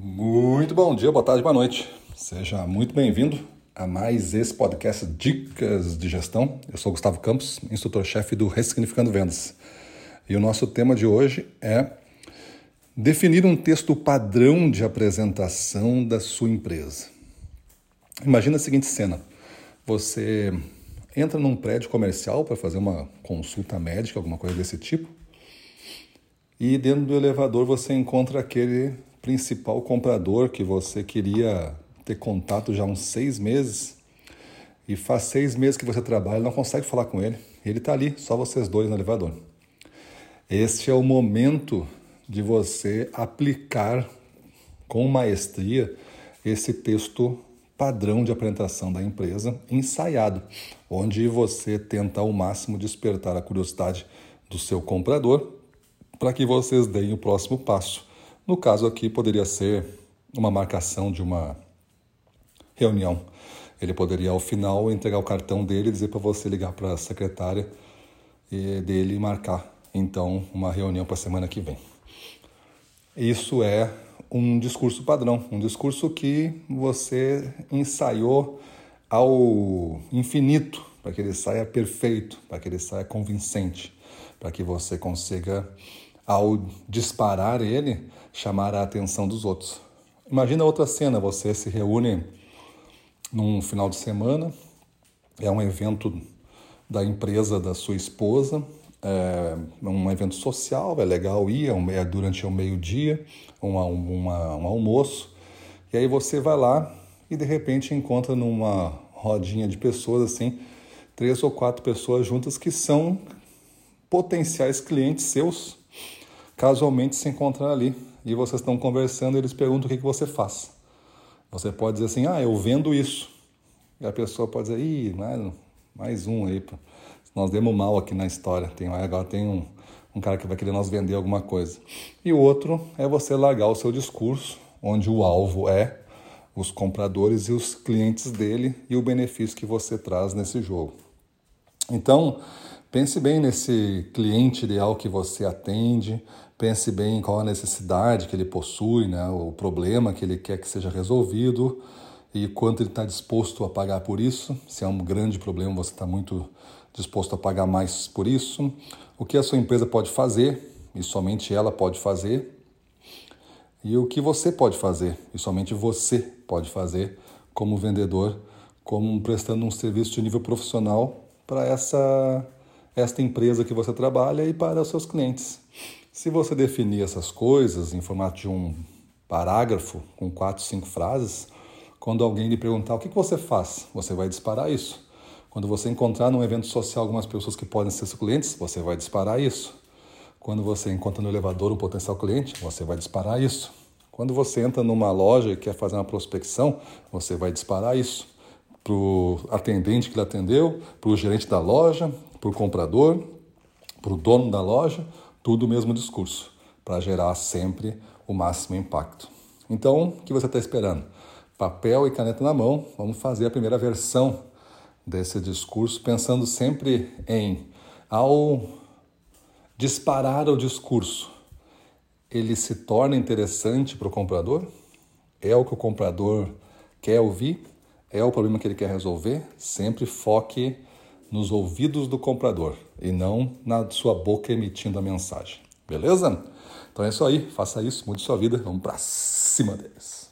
Muito bom dia, boa tarde, boa noite. Seja muito bem-vindo a mais esse podcast Dicas de Gestão. Eu sou Gustavo Campos, instrutor-chefe do Ressignificando Vendas. E o nosso tema de hoje é definir um texto padrão de apresentação da sua empresa. Imagina a seguinte cena: você entra num prédio comercial para fazer uma consulta médica, alguma coisa desse tipo, e dentro do elevador você encontra aquele principal comprador que você queria ter contato já há uns seis meses e faz seis meses que você trabalha não consegue falar com ele. Ele está ali, só vocês dois no elevador. Este é o momento de você aplicar com maestria esse texto padrão de apresentação da empresa ensaiado, onde você tenta ao máximo despertar a curiosidade do seu comprador para que vocês deem o próximo passo. No caso aqui, poderia ser uma marcação de uma reunião. Ele poderia, ao final, entregar o cartão dele e dizer para você ligar para a secretária dele e marcar, então, uma reunião para a semana que vem. Isso é um discurso padrão, um discurso que você ensaiou ao infinito, para que ele saia perfeito, para que ele saia convincente, para que você consiga ao disparar ele, chamar a atenção dos outros. Imagina outra cena, você se reúne num final de semana, é um evento da empresa da sua esposa, é um evento social, é legal ir, é, é durante o meio-dia, um, uma, um almoço, e aí você vai lá e de repente encontra numa rodinha de pessoas assim, três ou quatro pessoas juntas que são potenciais clientes seus casualmente se encontram ali e vocês estão conversando e eles perguntam o que, que você faz. Você pode dizer assim, ah, eu vendo isso. E a pessoa pode dizer, ih, mais, mais um aí. Nós demos mal aqui na história. Tem, agora tem um, um cara que vai querer nos vender alguma coisa. E o outro é você largar o seu discurso, onde o alvo é os compradores e os clientes dele e o benefício que você traz nesse jogo. Então, pense bem nesse cliente ideal que você atende, pense bem em qual a necessidade que ele possui, né, o problema que ele quer que seja resolvido e quanto ele está disposto a pagar por isso. Se é um grande problema, você está muito disposto a pagar mais por isso. O que a sua empresa pode fazer, e somente ela pode fazer. E o que você pode fazer, e somente você pode fazer como vendedor, como prestando um serviço de nível profissional para essa esta empresa que você trabalha e para os seus clientes. Se você definir essas coisas em formato de um parágrafo com quatro, cinco frases, quando alguém lhe perguntar o que você faz, você vai disparar isso. Quando você encontrar num evento social algumas pessoas que podem ser seus clientes, você vai disparar isso. Quando você encontra no elevador um potencial cliente, você vai disparar isso. Quando você entra numa loja e quer fazer uma prospecção, você vai disparar isso para o atendente que lhe atendeu, para o gerente da loja, para o comprador, para o dono da loja tudo o mesmo discurso, para gerar sempre o máximo impacto. Então, o que você está esperando? Papel e caneta na mão, vamos fazer a primeira versão desse discurso, pensando sempre em, ao disparar o discurso, ele se torna interessante para o comprador? É o que o comprador quer ouvir? É o problema que ele quer resolver? Sempre foque nos ouvidos do comprador e não na sua boca emitindo a mensagem. Beleza? Então é isso aí, faça isso, mude sua vida, vamos para cima deles.